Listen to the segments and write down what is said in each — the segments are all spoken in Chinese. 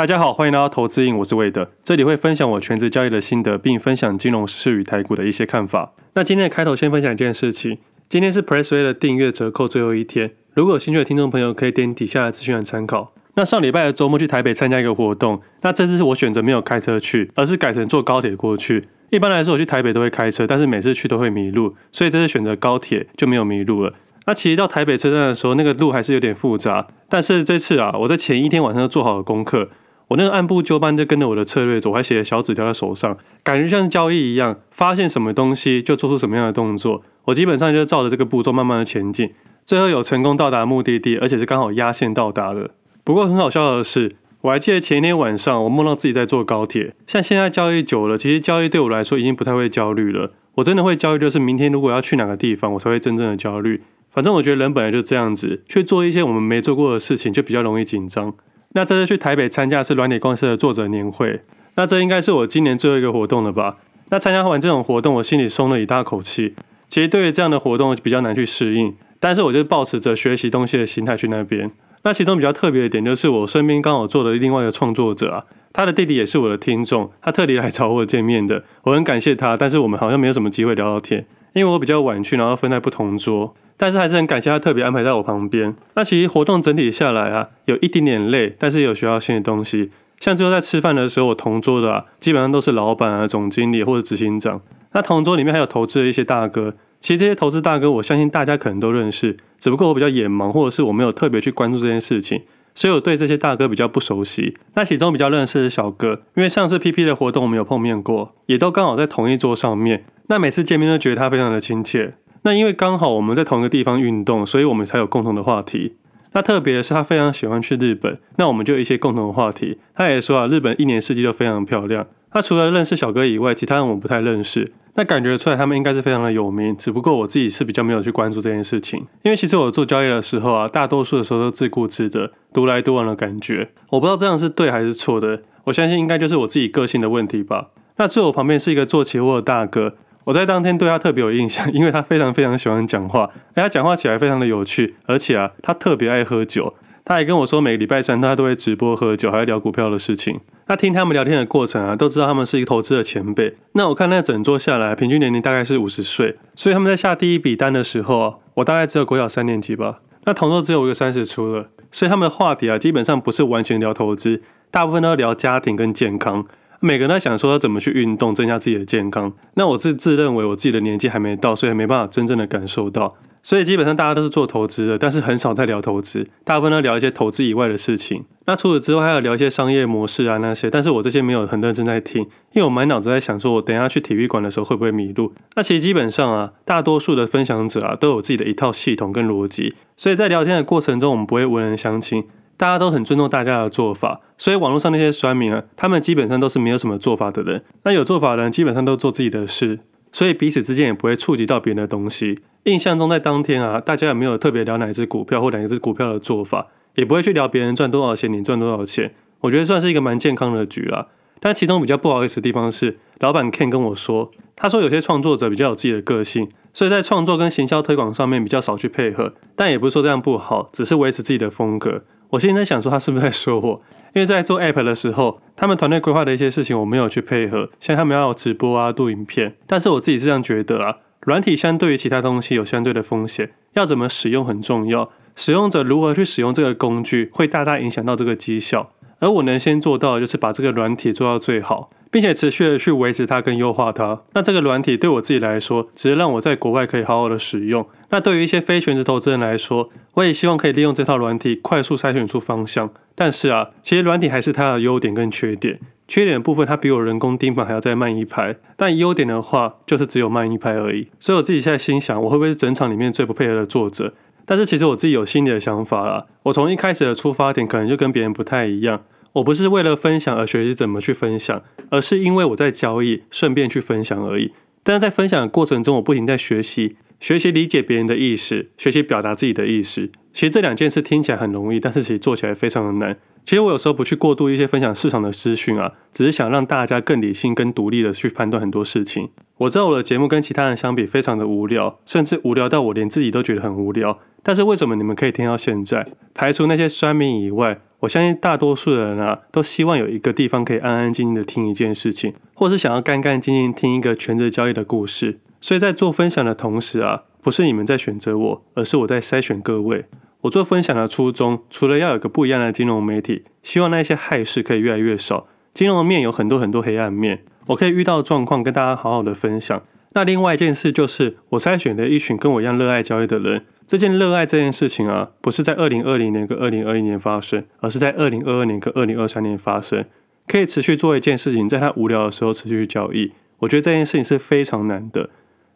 大家好，欢迎来到投资瘾，我是魏德，这里会分享我全职交易的心得，并分享金融时事与台股的一些看法。那今天的开头先分享一件事情，今天是 Pressway 的订阅折扣最后一天，如果有兴趣的听众朋友可以点底下的资讯来参考。那上礼拜的周末去台北参加一个活动，那这次是我选择没有开车去，而是改成坐高铁过去。一般来说我去台北都会开车，但是每次去都会迷路，所以这次选择高铁就没有迷路了。那其实到台北车站的时候，那个路还是有点复杂，但是这次啊，我在前一天晚上就做好了功课。我那个按部就班就跟着我的策略走，我还写了小纸条在手上，感觉像交易一样，发现什么东西就做出什么样的动作。我基本上就照着这个步骤慢慢的前进，最后有成功到达目的地，而且是刚好压线到达的。不过很好笑的是，我还记得前一天晚上我梦到自己在坐高铁。像现在交易久了，其实交易对我来说已经不太会焦虑了。我真的会焦虑，就是明天如果要去哪个地方，我才会真正的焦虑。反正我觉得人本来就这样子，去做一些我们没做过的事情，就比较容易紧张。那这次去台北参加是软体公司的作者年会，那这应该是我今年最后一个活动了吧？那参加完这种活动，我心里松了一大口气。其实对于这样的活动比较难去适应，但是我就抱持着学习东西的心态去那边。那其中比较特别的点就是，我身边刚好坐的另外一个创作者啊，他的弟弟也是我的听众，他特地来找我见面的，我很感谢他。但是我们好像没有什么机会聊到天，因为我比较晚去，然后分在不同桌。但是还是很感谢他特别安排在我旁边。那其实活动整体下来啊，有一点点累，但是有学到新的东西。像最后在吃饭的时候，我同桌的，基本上都是老板啊、总经理或者执行长。那同桌里面还有投资的一些大哥。其实这些投资大哥，我相信大家可能都认识，只不过我比较眼盲，或者是我没有特别去关注这件事情，所以我对这些大哥比较不熟悉。那其中比较认识的小哥，因为上次 PP 的活动我们有碰面过，也都刚好在同一桌上面。那每次见面都觉得他非常的亲切。那因为刚好我们在同一个地方运动，所以我们才有共同的话题。那特别的是他非常喜欢去日本，那我们就有一些共同的话题。他也说啊，日本一年四季都非常漂亮。那除了认识小哥以外，其他人我不太认识。那感觉出来他们应该是非常的有名，只不过我自己是比较没有去关注这件事情。因为其实我做交易的时候啊，大多数的时候都自顾自的，独来独往的感觉。我不知道这样是对还是错的，我相信应该就是我自己个性的问题吧。那坐我旁边是一个做期货的大哥。我在当天对他特别有印象，因为他非常非常喜欢讲话，而他讲话起来非常的有趣，而且啊，他特别爱喝酒。他还跟我说，每个礼拜三他都会直播喝酒，还会聊股票的事情。那听他们聊天的过程啊，都知道他们是一个投资的前辈。那我看那整桌下来，平均年龄大概是五十岁，所以他们在下第一笔单的时候，我大概只有国小三年级吧。那同桌只有一个三十出了，所以他们的话题啊，基本上不是完全聊投资，大部分都要聊家庭跟健康。每个人在想说要怎么去运动，增加自己的健康。那我是自认为我自己的年纪还没到，所以还没办法真正的感受到。所以基本上大家都是做投资的，但是很少在聊投资，大部分都聊一些投资以外的事情。那除此之外，还有聊一些商业模式啊那些，但是我这些没有很认真在听，因为我满脑子在想说，我等下去体育馆的时候会不会迷路。那其实基本上啊，大多数的分享者啊都有自己的一套系统跟逻辑，所以在聊天的过程中，我们不会文人相亲。大家都很尊重大家的做法，所以网络上那些酸民啊，他们基本上都是没有什么做法的人。那有做法的人基本上都做自己的事，所以彼此之间也不会触及到别人的东西。印象中在当天啊，大家也没有特别聊哪一只股票或哪一只股票的做法，也不会去聊别人赚多少钱，你赚多少钱。我觉得算是一个蛮健康的局啦。但其中比较不好意思的地方是，老板 Ken 跟我说，他说有些创作者比较有自己的个性，所以在创作跟行销推广上面比较少去配合。但也不是说这样不好，只是维持自己的风格。我现在想说，他是不是在说我？因为在做 App 的时候，他们团队规划的一些事情，我没有去配合，像他们要直播啊、录影片。但是我自己是这样觉得啊，软体相对于其他东西有相对的风险，要怎么使用很重要，使用者如何去使用这个工具，会大大影响到这个绩效。而我能先做到的就是把这个软体做到最好。并且持续的去维持它跟优化它。那这个软体对我自己来说，只是让我在国外可以好好的使用。那对于一些非全职投资人来说，我也希望可以利用这套软体快速筛选出方向。但是啊，其实软体还是它的优点跟缺点。缺点的部分，它比我人工盯盘还要再慢一拍。但优点的话，就是只有慢一拍而已。所以我自己现在心想，我会不会是整场里面最不配合的作者？但是其实我自己有心里的想法啦。我从一开始的出发点，可能就跟别人不太一样。我不是为了分享而学习怎么去分享，而是因为我在交易，顺便去分享而已。但是在分享的过程中，我不停在学习，学习理解别人的意思，学习表达自己的意思。其实这两件事听起来很容易，但是其实做起来非常的难。其实我有时候不去过度一些分享市场的资讯啊，只是想让大家更理性、更独立的去判断很多事情。我知道我的节目跟其他人相比非常的无聊，甚至无聊到我连自己都觉得很无聊。但是为什么你们可以听到现在？排除那些酸民以外，我相信大多数人啊，都希望有一个地方可以安安静静的听一件事情，或是想要干干净净听一个全职交易的故事。所以在做分享的同时啊，不是你们在选择我，而是我在筛选各位。我做分享的初衷，除了要有个不一样的金融媒体，希望那些害事可以越来越少。金融面有很多很多黑暗面，我可以遇到状况跟大家好好的分享。那另外一件事就是，我筛选了一群跟我一样热爱交易的人。这件热爱这件事情啊，不是在二零二零年跟二零二一年发生，而是在二零二二年跟二零二三年发生。可以持续做一件事情，在他无聊的时候持续去交易，我觉得这件事情是非常难的。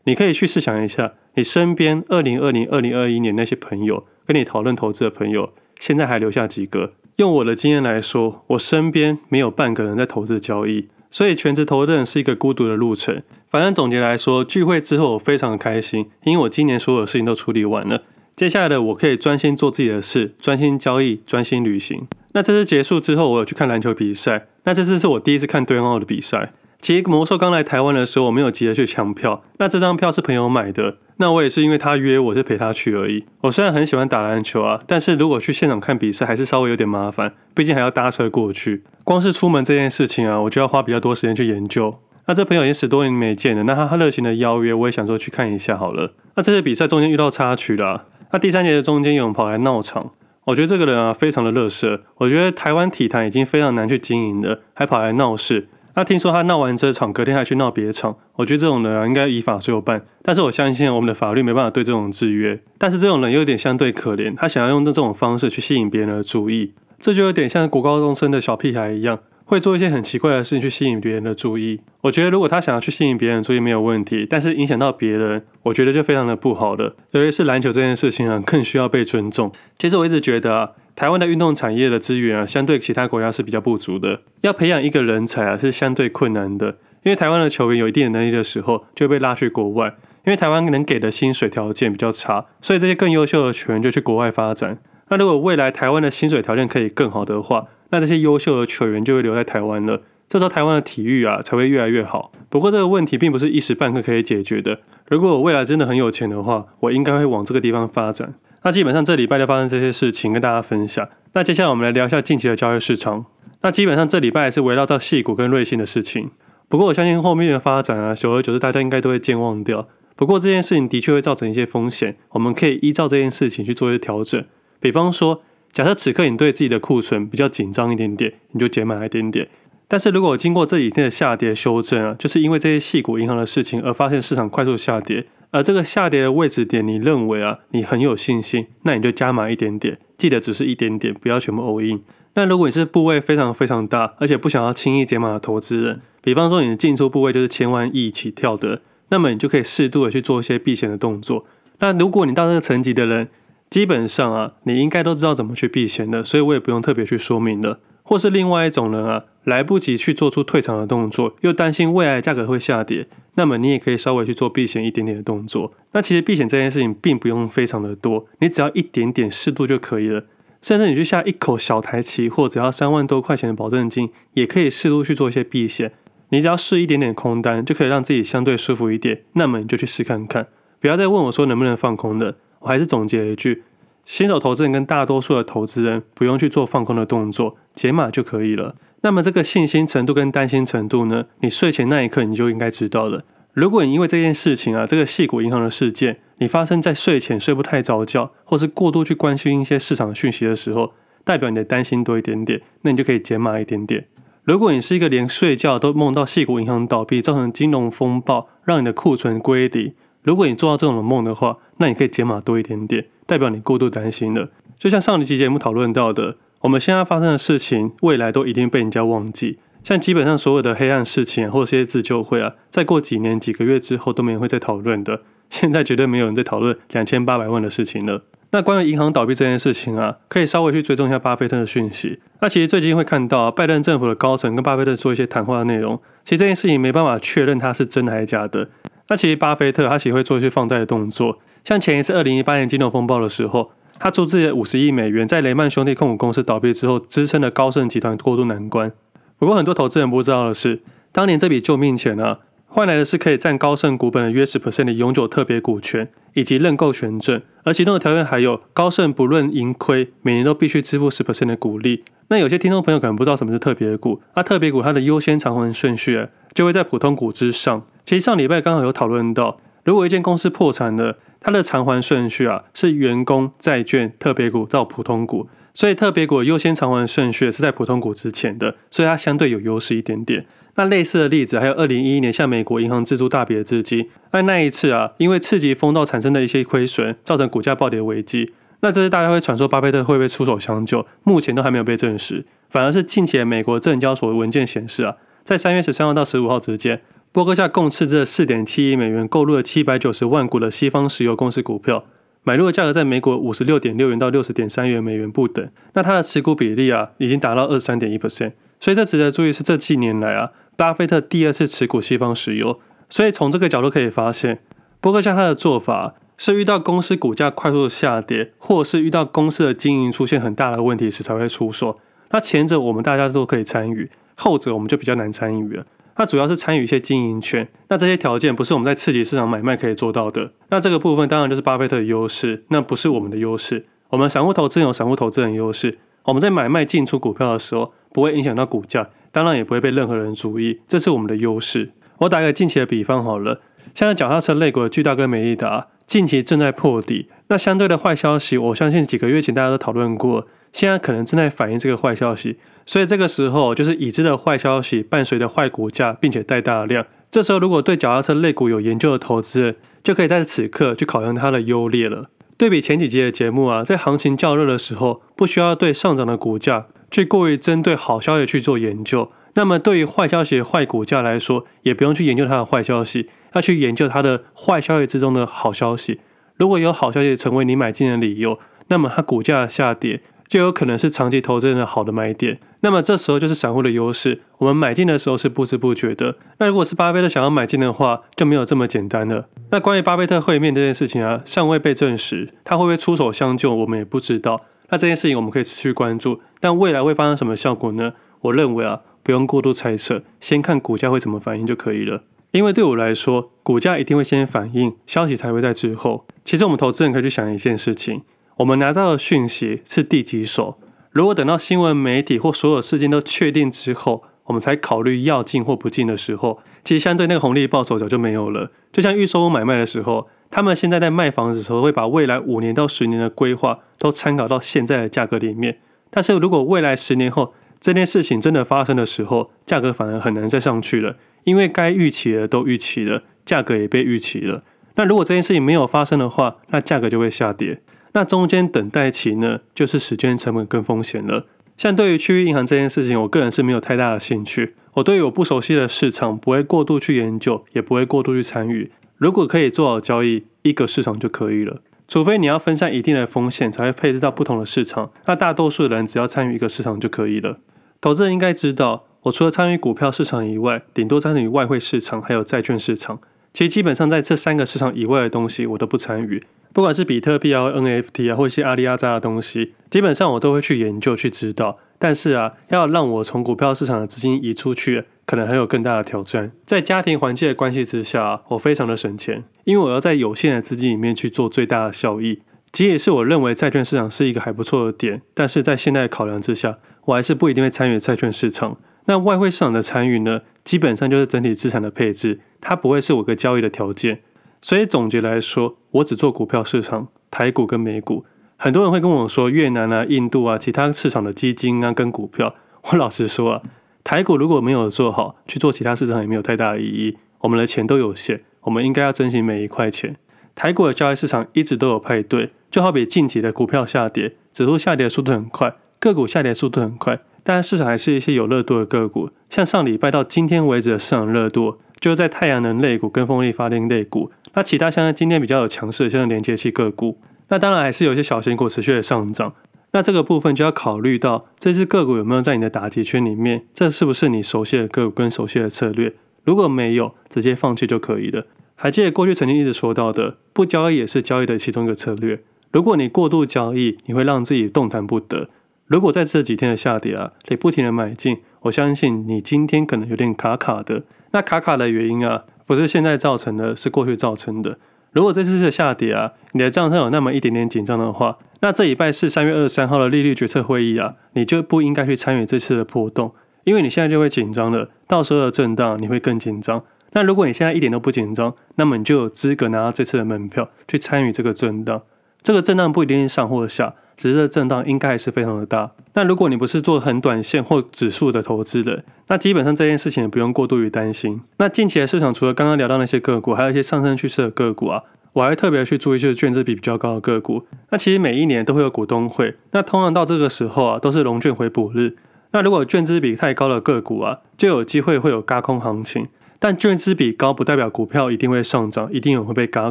你可以去试想一下，你身边二零二零、二零二一年那些朋友跟你讨论投资的朋友，现在还留下几个？用我的经验来说，我身边没有半个人在投资交易。所以全职投资人是一个孤独的路程。反正总结来说，聚会之后我非常的开心，因为我今年所有的事情都处理完了。接下来的我可以专心做自己的事，专心交易，专心旅行。那这次结束之后，我有去看篮球比赛。那这次是我第一次看对岸奥的比赛。其实魔兽刚来台湾的时候，我没有急着去抢票。那这张票是朋友买的。那我也是因为他约我，就陪他去而已。我虽然很喜欢打篮球啊，但是如果去现场看比赛，还是稍微有点麻烦，毕竟还要搭车过去。光是出门这件事情啊，我就要花比较多时间去研究。那这朋友已经十多年没见了，那他他热情的邀约，我也想说去看一下好了。那这次比赛中间遇到插曲了，那第三节的中间有人跑来闹场，我觉得这个人啊非常的乐色。我觉得台湾体坛已经非常难去经营了，还跑来闹事。那听说他闹完这场，隔天还去闹别场。我觉得这种人啊，应该依法就办。但是我相信我们的法律没办法对这种制约。但是这种人又有点相对可怜，他想要用这种方式去吸引别人的注意，这就有点像国高中生的小屁孩一样，会做一些很奇怪的事情去吸引别人的注意。我觉得如果他想要去吸引别人的注意没有问题，但是影响到别人，我觉得就非常的不好了。尤其是篮球这件事情啊，更需要被尊重。其实我一直觉得啊。台湾的运动产业的资源啊，相对其他国家是比较不足的。要培养一个人才啊，是相对困难的。因为台湾的球员有一定的能力的时候，就被拉去国外。因为台湾能给的薪水条件比较差，所以这些更优秀的球员就去国外发展。那如果未来台湾的薪水条件可以更好的话，那这些优秀的球员就会留在台湾了。这时候台湾的体育啊，才会越来越好。不过这个问题并不是一时半刻可以解决的。如果我未来真的很有钱的话，我应该会往这个地方发展。那基本上这礼拜就发生这些事情，跟大家分享。那接下来我们来聊一下近期的交易市场。那基本上这礼拜是围绕到矽谷跟瑞信的事情。不过我相信后面的发展啊，久而久之大家应该都会健忘掉。不过这件事情的确会造成一些风险，我们可以依照这件事情去做一些调整。比方说，假设此刻你对自己的库存比较紧张一点点，你就减码一点点。但是如果经过这几天的下跌修正啊，就是因为这些细股银行的事情而发现市场快速下跌。而这个下跌的位置点，你认为啊，你很有信心，那你就加码一点点，记得只是一点点，不要全部 all in。那如果你是部位非常非常大，而且不想要轻易减码的投资人，比方说你的进出部位就是千万亿起跳的，那么你就可以适度的去做一些避险的动作。那如果你到这个层级的人，基本上啊，你应该都知道怎么去避险的，所以我也不用特别去说明了。或是另外一种人啊，来不及去做出退场的动作，又担心未来价格会下跌，那么你也可以稍微去做避险一点点的动作。那其实避险这件事情并不用非常的多，你只要一点点适度就可以了。甚至你去下一口小台期，或只要三万多块钱的保证金，也可以适度去做一些避险。你只要试一点点空单，就可以让自己相对舒服一点。那么你就去试看看，不要再问我说能不能放空的。我还是总结一句。新手投资人跟大多数的投资人不用去做放空的动作，解码就可以了。那么这个信心程度跟担心程度呢？你睡前那一刻你就应该知道了。如果你因为这件事情啊，这个矽谷银行的事件，你发生在睡前睡不太着觉，或是过度去关心一些市场讯息的时候，代表你的担心多一点点，那你就可以解码一点点。如果你是一个连睡觉都梦到矽谷银行倒闭，造成金融风暴，让你的库存归零。如果你做到这种梦的话，那你可以解码多一点点，代表你过度担心了。就像上一期节目讨论到的，我们现在发生的事情，未来都一定被人家忘记。像基本上所有的黑暗事情或者这些自救会啊，再过几年几个月之后都没人会再讨论的。现在绝对没有人在讨论两千八百万的事情了。那关于银行倒闭这件事情啊，可以稍微去追踪一下巴菲特的讯息。那其实最近会看到拜登政府的高层跟巴菲特做一些谈话的内容，其实这件事情没办法确认它是真的还是假的。那其实巴菲特他其实会做一些放贷的动作，像前一次二零一八年金融风暴的时候，他出资了五十亿美元，在雷曼兄弟控股公司倒闭之后，支撑了高盛集团过渡难关。不过很多投资人不知道的是，当年这笔救命钱啊，换来的是可以占高盛股本的约十 percent 的永久特别股权以及认购权证，而其中的条件还有高盛不论盈亏，每年都必须支付十 percent 的股利。那有些听众朋友可能不知道什么是特别股，那、特别股它的优先偿还顺序、就会在普通股之上。其实上礼拜刚好有讨论到，如果一间公司破产了，它的偿还顺序啊是员工、债券、特别股到普通股，所以特别股优先偿还顺序是在普通股之前的，所以它相对有优势一点点。那类似的例子还有二零一一年向美国银行自助大笔的资金，那那一次啊，因为次级风暴产生的一些亏损，造成股价暴跌危机。那这是大家会传说巴菲特会不会出手相救，目前都还没有被证实。反而是近期的美国证交所的文件显示啊，在三月十三号到十五号之间，波克夏共斥资四点七亿美元购入了七百九十万股的西方石油公司股票，买入的价格在美国五十六点六元到六十点三元美元不等。那它的持股比例啊，已经达到二十三点一 percent。所以这值得注意是这近年来啊。巴菲特第二次持股西方石油，所以从这个角度可以发现，波克夏他的做法是遇到公司股价快速的下跌，或是遇到公司的经营出现很大的问题时才会出手。那前者我们大家都可以参与，后者我们就比较难参与了。那主要是参与一些经营权，那这些条件不是我们在次级市场买卖可以做到的。那这个部分当然就是巴菲特的优势，那不是我们的优势。我们散户投资有散户投资人优势，我们在买卖进出股票的时候不会影响到股价。当然也不会被任何人注意，这是我们的优势。我打个近期的比方好了，现在脚踏车类股的巨大跟美利达近期正在破底，那相对的坏消息，我相信几个月前大家都讨论过，现在可能正在反映这个坏消息，所以这个时候就是已知的坏消息伴随着坏股价，并且带大量。这时候如果对脚踏车类股有研究的投资人，就可以在此刻去考量它的优劣了。对比前几集的节目啊，在行情较热的时候，不需要对上涨的股价。去过于针对好消息去做研究，那么对于坏消息坏股价来说，也不用去研究它的坏消息，要去研究它的坏消息之中的好消息。如果有好消息成为你买进的理由，那么它股价下跌就有可能是长期投资人的好的买点。那么这时候就是散户的优势，我们买进的时候是不知不觉的。那如果是巴菲特想要买进的话，就没有这么简单了。那关于巴菲特会面这件事情啊，尚未被证实，他会不会出手相救，我们也不知道。那这件事情我们可以持续关注，但未来会发生什么效果呢？我认为啊，不用过度猜测，先看股价会怎么反应就可以了。因为对我来说，股价一定会先反应，消息才会在之后。其实我们投资人可以去想一件事情：我们拿到的讯息是第几手？如果等到新闻媒体或所有事件都确定之后，我们才考虑要进或不进的时候，其实相对那个红利报酬早就没有了。就像预售屋买卖的时候。他们现在在卖房子的时候，会把未来五年到十年的规划都参考到现在的价格里面。但是如果未来十年后这件事情真的发生的时候，价格反而很难再上去了，因为该预期的都预期了，价格也被预期了。那如果这件事情没有发生的话，那价格就会下跌。那中间等待期呢，就是时间成本跟风险了。像对于区域银行这件事情，我个人是没有太大的兴趣。我对于我不熟悉的市场，不会过度去研究，也不会过度去参与。如果可以做好交易，一个市场就可以了。除非你要分散一定的风险，才会配置到不同的市场。那大多数人只要参与一个市场就可以了。投资人应该知道，我除了参与股票市场以外，顶多参与外汇市场还有债券市场。其实基本上在这三个市场以外的东西，我都不参与。不管是比特币啊、NFT 啊，或一些阿里阿扎的东西，基本上我都会去研究去知道。但是啊，要让我从股票市场的资金移出去，可能还有更大的挑战。在家庭环境的关系之下，我非常的省钱，因为我要在有限的资金里面去做最大的效益。即使是我认为债券市场是一个还不错的点，但是在现在的考量之下，我还是不一定会参与债券市场。那外汇市场的参与呢，基本上就是整体资产的配置，它不会是我个交易的条件。所以总结来说，我只做股票市场，台股跟美股。很多人会跟我说越南啊、印度啊、其他市场的基金啊跟股票。我老实说啊。台股如果没有做好，去做其他市场也没有太大的意义。我们的钱都有限，我们应该要珍惜每一块钱。台股的交易市场一直都有派对，就好比近期的股票下跌，指数下跌的速度很快，个股下跌的速度很快，但市场还是一些有热度的个股。像上礼拜到今天为止的市场热度，就是在太阳能类股跟风力发电类股。那其他像今天比较有强势的，像连接器个股，那当然还是有一些小型股持续的上涨。那这个部分就要考虑到这只个股有没有在你的打击圈里面，这是不是你熟悉的个股跟熟悉的策略？如果没有，直接放弃就可以了。还记得过去曾经一直说到的，不交易也是交易的其中一个策略。如果你过度交易，你会让自己动弹不得。如果在这几天的下跌啊，你不停的买进，我相信你今天可能有点卡卡的。那卡卡的原因啊，不是现在造成的，是过去造成的。如果这次是下跌啊，你的账上有那么一点点紧张的话，那这礼拜是三月二十三号的利率决策会议啊，你就不应该去参与这次的波动，因为你现在就会紧张了，到时候的震荡你会更紧张。那如果你现在一点都不紧张，那么你就有资格拿到这次的门票去参与这个震荡。这个震荡不一定是上或下，只是震荡应该还是非常的大。那如果你不是做很短线或指数的投资的，那基本上这件事情也不用过度于担心。那近期的市场除了刚刚聊到那些个股，还有一些上升趋势的个股啊，我还特别去注意就是券资比比较高的个股。那其实每一年都会有股东会，那通常到这个时候啊，都是融券回补日。那如果券资比太高的个股啊，就有机会会有轧空行情。但券资比高不代表股票一定会上涨，一定有会被轧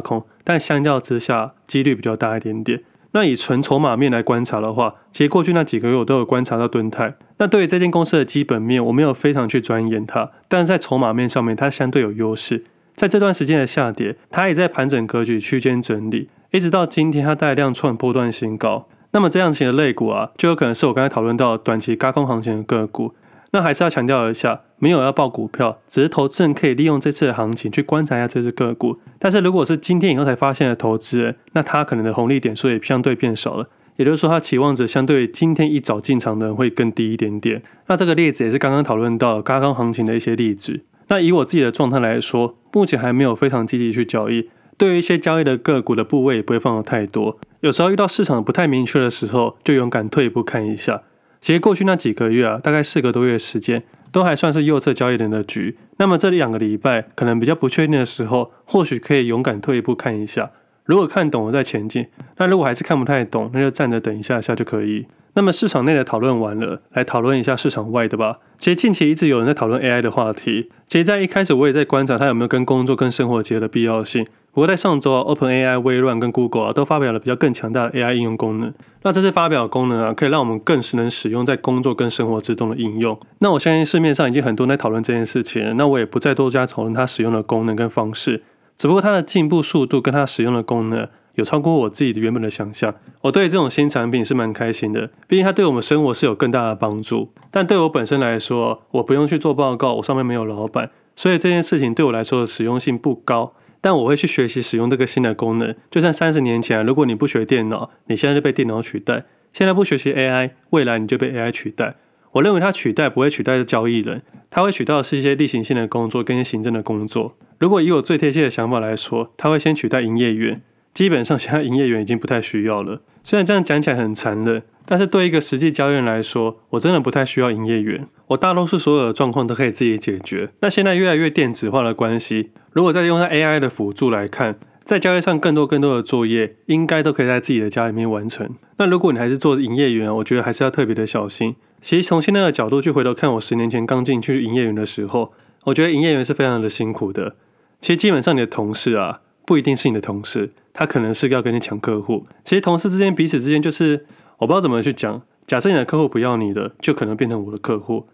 空。但相较之下，几率比较大一点点。那以纯筹码面来观察的话，其实过去那几个月我都有观察到敦泰。那对于这间公司的基本面，我没有非常去钻研它，但是在筹码面上面，它相对有优势。在这段时间的下跌，它也在盘整格局区间整理，一直到今天它带量创波段新高。那么这样型的类股啊，就有可能是我刚才讨论到短期高空行情的个股。那还是要强调一下，没有要报股票，只是投资人可以利用这次的行情去观察一下这只个股。但是如果是今天以后才发现的投资人，那他可能的红利点数也相对变少了，也就是说，他期望值相对于今天一早进场的人会更低一点点。那这个例子也是刚刚讨论到轧空行情的一些例子。那以我自己的状态来说，目前还没有非常积极去交易，对于一些交易的个股的部位也不会放得太多。有时候遇到市场不太明确的时候，就勇敢退一步看一下。其实过去那几个月啊，大概四个多月时间，都还算是右侧交易人的局。那么这两个礼拜可能比较不确定的时候，或许可以勇敢退一步看一下。如果看懂了再前进，那如果还是看不太懂，那就站着等一下下就可以。那么市场内的讨论完了，来讨论一下市场外的吧。其实近期一直有人在讨论 AI 的话题。其实，在一开始我也在观察它有没有跟工作跟生活结合的必要性。不过在上周，OpenAI、微软跟 Google 啊都发表了比较更强大的 AI 应用功能。那这次发表的功能啊，可以让我们更是能使用在工作跟生活之中的应用。那我相信市面上已经很多人在讨论这件事情，那我也不再多加讨论它使用的功能跟方式。只不过它的进步速度跟它使用的功能有超过我自己的原本的想象。我对这种新产品是蛮开心的，毕竟它对我们生活是有更大的帮助。但对我本身来说，我不用去做报告，我上面没有老板，所以这件事情对我来说的实用性不高。但我会去学习使用这个新的功能。就像三十年前，如果你不学电脑，你现在就被电脑取代；现在不学习 AI，未来你就被 AI 取代。我认为它取代不会取代的交易人，它会取代的是一些例行性的工作跟行政的工作。如果以我最贴切的想法来说，它会先取代营业员。基本上现在营业员已经不太需要了。虽然这样讲起来很残忍，但是对一个实际交易人来说，我真的不太需要营业员。我大多数所有的状况都可以自己解决。那现在越来越电子化的关系。如果再用上 AI 的辅助来看，在交易上更多更多的作业，应该都可以在自己的家里面完成。那如果你还是做营业员，我觉得还是要特别的小心。其实从现在的角度去回头看，我十年前刚进去营业员的时候，我觉得营业员是非常的辛苦的。其实基本上你的同事啊，不一定是你的同事，他可能是要跟你抢客户。其实同事之间彼此之间就是，我不知道怎么去讲。假设你的客户不要你的，就可能变成我的客户。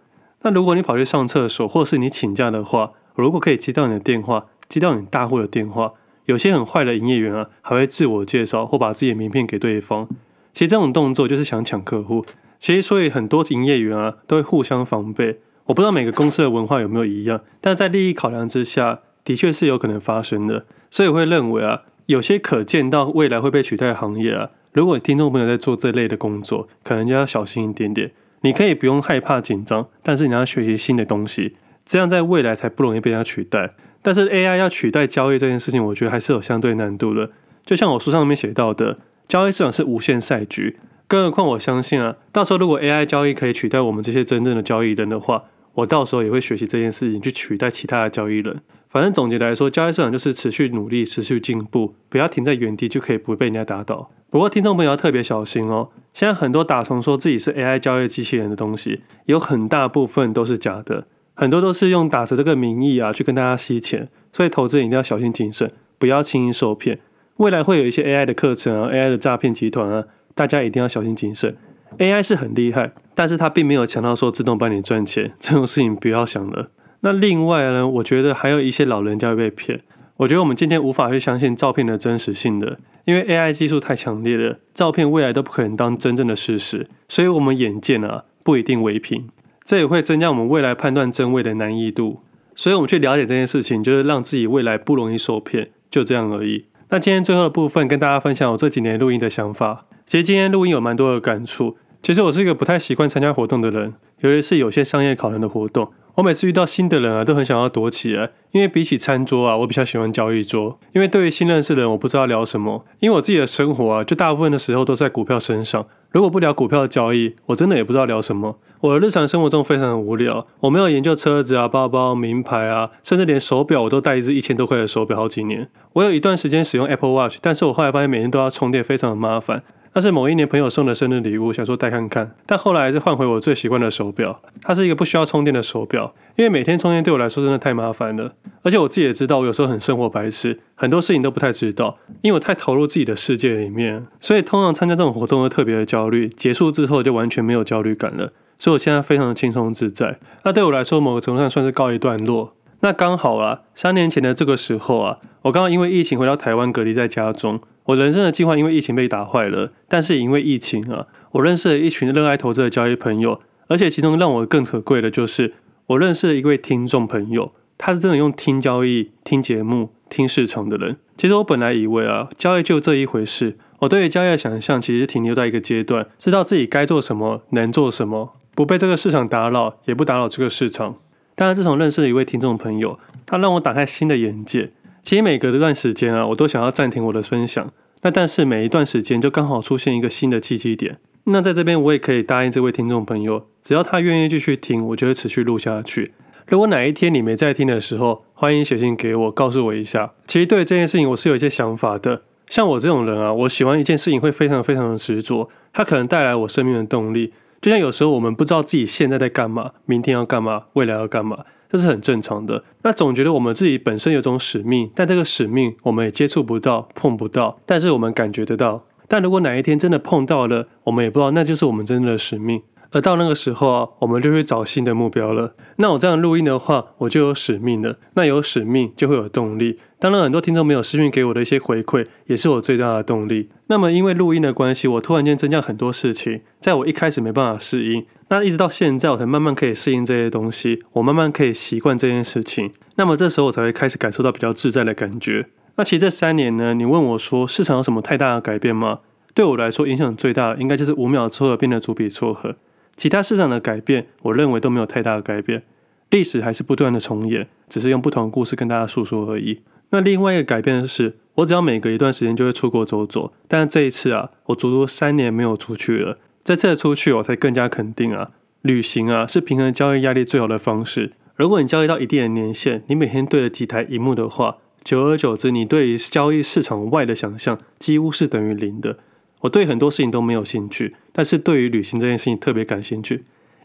那如果你跑去上厕所，或是你请假的话，如果可以接到你的电话，接到你大户的电话，有些很坏的营业员啊，还会自我介绍或把自己的名片给对方。其实这种动作就是想抢客户。其实所以很多营业员啊，都会互相防备。我不知道每个公司的文化有没有一样，但在利益考量之下，的确是有可能发生的。所以我会认为啊，有些可见到未来会被取代的行业啊，如果听众朋友在做这类的工作，可能就要小心一点点。你可以不用害怕紧张，但是你要学习新的东西。这样在未来才不容易被人家取代。但是 AI 要取代交易这件事情，我觉得还是有相对难度的。就像我书上面写到的，交易市场是无限赛局。更何况我相信啊，到时候如果 AI 交易可以取代我们这些真正的交易人的话，我到时候也会学习这件事情去取代其他的交易人。反正总结来说，交易市场就是持续努力、持续进步，不要停在原地就可以不被人家打倒。不过听众朋友要特别小心哦，现在很多打从说自己是 AI 交易机器人的东西，有很大部分都是假的。很多都是用打着这个名义啊，去跟大家吸钱，所以投资人一定要小心谨慎，不要轻易受骗。未来会有一些 AI 的课程啊，AI 的诈骗集团啊，大家一定要小心谨慎。AI 是很厉害，但是它并没有强到说自动帮你赚钱，这种事情不要想了。那另外呢，我觉得还有一些老人家会被骗。我觉得我们今天无法去相信照片的真实性的，因为 AI 技术太强烈了，照片未来都不可能当真正的事实，所以我们眼见啊，不一定为凭。这也会增加我们未来判断真伪的难易度，所以我们去了解这件事情，就是让自己未来不容易受骗，就这样而已。那今天最后的部分，跟大家分享我这几年录音的想法。其实今天录音有蛮多的感触。其实我是一个不太习惯参加活动的人，尤其是有些商业考量的活动。我每次遇到新的人啊，都很想要躲起来，因为比起餐桌啊，我比较喜欢交易桌。因为对于新认识的人，我不知道聊什么。因为我自己的生活啊，就大部分的时候都在股票身上。如果不聊股票的交易，我真的也不知道聊什么。我的日常生活中非常的无聊，我没有研究车子啊、包包、名牌啊，甚至连手表我都戴一只一千多块的手表好几年。我有一段时间使用 Apple Watch，但是我后来发现每天都要充电，非常的麻烦。那是某一年朋友送的生日礼物，想说戴看看，但后来还是换回我最习惯的手表。它是一个不需要充电的手表，因为每天充电对我来说真的太麻烦了。而且我自己也知道，我有时候很生活白痴，很多事情都不太知道，因为我太投入自己的世界里面，所以通常参加这种活动会特别的焦虑。结束之后就完全没有焦虑感了，所以我现在非常的轻松自在。那对我来说，某个程度上算是告一段落。那刚好啊，三年前的这个时候啊，我刚刚因为疫情回到台湾隔离在家中。我人生的计划因为疫情被打坏了，但是因为疫情啊，我认识了一群热爱投资的交易朋友，而且其中让我更可贵的就是我认识了一位听众朋友，他是真的用听交易、听节目、听市场的人。其实我本来以为啊，交易就这一回事，我对于交易的想象其实停留在一个阶段，知道自己该做什么、能做什么，不被这个市场打扰，也不打扰这个市场。但是自从认识了一位听众朋友，他让我打开新的眼界。其实每隔一段时间啊，我都想要暂停我的分享。那但是每一段时间就刚好出现一个新的契机点。那在这边我也可以答应这位听众朋友，只要他愿意继续听，我就会持续录下去。如果哪一天你没在听的时候，欢迎写信给我，告诉我一下。其实对这件事情我是有一些想法的。像我这种人啊，我喜欢一件事情会非常非常的执着，它可能带来我生命的动力。就像有时候我们不知道自己现在在干嘛，明天要干嘛，未来要干嘛。这是很正常的。那总觉得我们自己本身有种使命，但这个使命我们也接触不到、碰不到，但是我们感觉得到。但如果哪一天真的碰到了，我们也不知道，那就是我们真正的使命。而到那个时候啊，我们就会找新的目标了。那我这样录音的话，我就有使命了。那有使命就会有动力。当然，很多听众没有私讯给我的一些回馈，也是我最大的动力。那么，因为录音的关系，我突然间增加很多事情，在我一开始没办法适应，那一直到现在，我才慢慢可以适应这些东西，我慢慢可以习惯这件事情。那么这时候，我才会开始感受到比较自在的感觉。那其实这三年呢，你问我说市场有什么太大的改变吗？对我来说，影响最大的应该就是五秒撮合变得逐笔撮合。其他市场的改变，我认为都没有太大的改变，历史还是不断的重演，只是用不同的故事跟大家诉说而已。那另外一个改变的是，我只要每隔一段时间就会出国走走，但是这一次啊，我足足三年没有出去了。这次的出去，我才更加肯定啊，旅行啊是平衡交易压力最好的方式。如果你交易到一定的年限，你每天对着几台荧幕的话，久而久之，你对于交易市场外的想象几乎是等于零的。我对很多事情都没有兴趣，但是对于旅行这件事情特别感兴趣，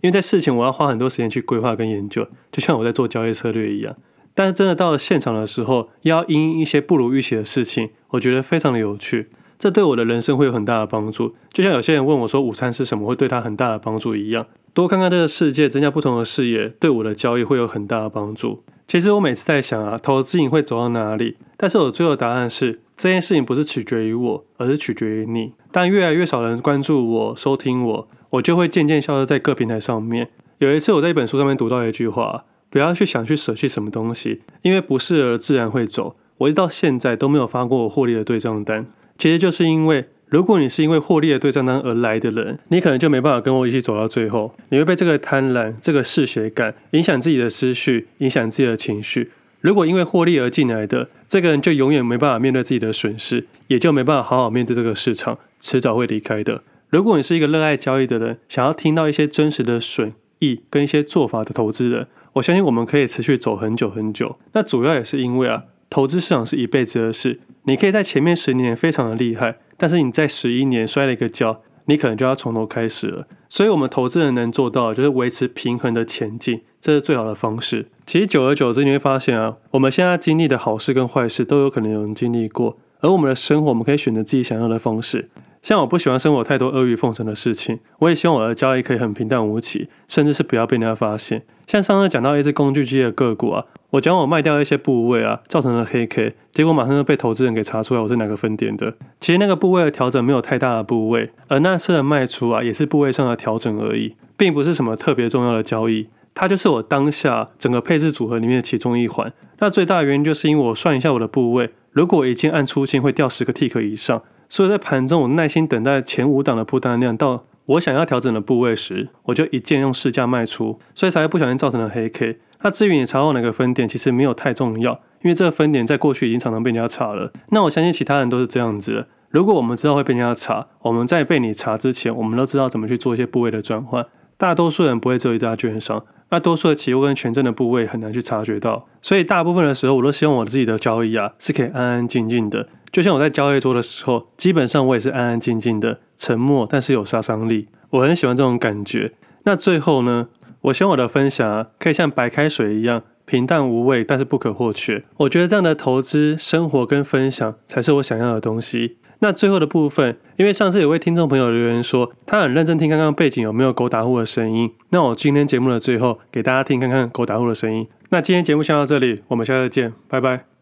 因为在事前我要花很多时间去规划跟研究，就像我在做交易策略一样。但是真的到了现场的时候，要因一些不如预期的事情，我觉得非常的有趣，这对我的人生会有很大的帮助。就像有些人问我说午餐是什么，会对他很大的帮助一样。多看看这个世界，增加不同的视野，对我的交易会有很大的帮助。其实我每次在想啊，投资瘾会走到哪里？但是我最后答案是，这件事情不是取决于我，而是取决于你。但越来越少人关注我、收听我，我就会渐渐消失在各平台上面。有一次我在一本书上面读到一句话：不要去想去舍弃什么东西，因为不适合自然会走。我一直到现在都没有发过我获利的对账单，其实就是因为。如果你是因为获利的对账单而来的人，你可能就没办法跟我一起走到最后。你会被这个贪婪、这个嗜血感影响自己的思绪，影响自己的情绪。如果因为获利而进来的这个人，就永远没办法面对自己的损失，也就没办法好好面对这个市场，迟早会离开的。如果你是一个热爱交易的人，想要听到一些真实的损益跟一些做法的投资人，我相信我们可以持续走很久很久。那主要也是因为啊，投资市场是一辈子的事，你可以在前面十年非常的厉害。但是你在十一年摔了一个跤，你可能就要从头开始了。所以，我们投资人能做到的就是维持平衡的前进，这是最好的方式。其实，久而久之，你会发现啊，我们现在经历的好事跟坏事都有可能有人经历过。而我们的生活，我们可以选择自己想要的方式。像我不喜欢生活太多阿谀奉承的事情，我也希望我的交易可以很平淡无奇，甚至是不要被人家发现。像上次讲到一只工具机的个股啊。我讲我卖掉一些部位啊，造成了黑 K，结果马上就被投资人给查出来我是哪个分点的。其实那个部位的调整没有太大的部位，而那次的卖出啊，也是部位上的调整而已，并不是什么特别重要的交易。它就是我当下整个配置组合里面的其中一环。那最大的原因就是因为我算一下我的部位，如果我一键按出清会掉十个 tick 以上，所以在盘中我耐心等待前五档的铺单量到我想要调整的部位时，我就一键用市价卖出，所以才会不小心造成了黑 K。那至于你查到哪个分点，其实没有太重要，因为这个分点在过去已经常常被人家查了。那我相信其他人都是这样子的。如果我们知道会被人家查，我们在被你查之前，我们都知道怎么去做一些部位的转换。大多数人不会只有一大券商，那多数的期货跟权证的部位很难去察觉到，所以大部分的时候，我都希望我自己的交易啊是可以安安静静的。就像我在交易桌的时候，基本上我也是安安静静的，沉默，但是有杀伤力。我很喜欢这种感觉。那最后呢，我希望我的分享啊，可以像白开水一样平淡无味，但是不可或缺。我觉得这样的投资、生活跟分享才是我想要的东西。那最后的部分，因为上次有位听众朋友留言说，他很认真听刚刚背景有没有狗打呼的声音。那我今天节目的最后给大家听看看狗打呼的声音。那今天节目先到这里，我们下次见，拜拜。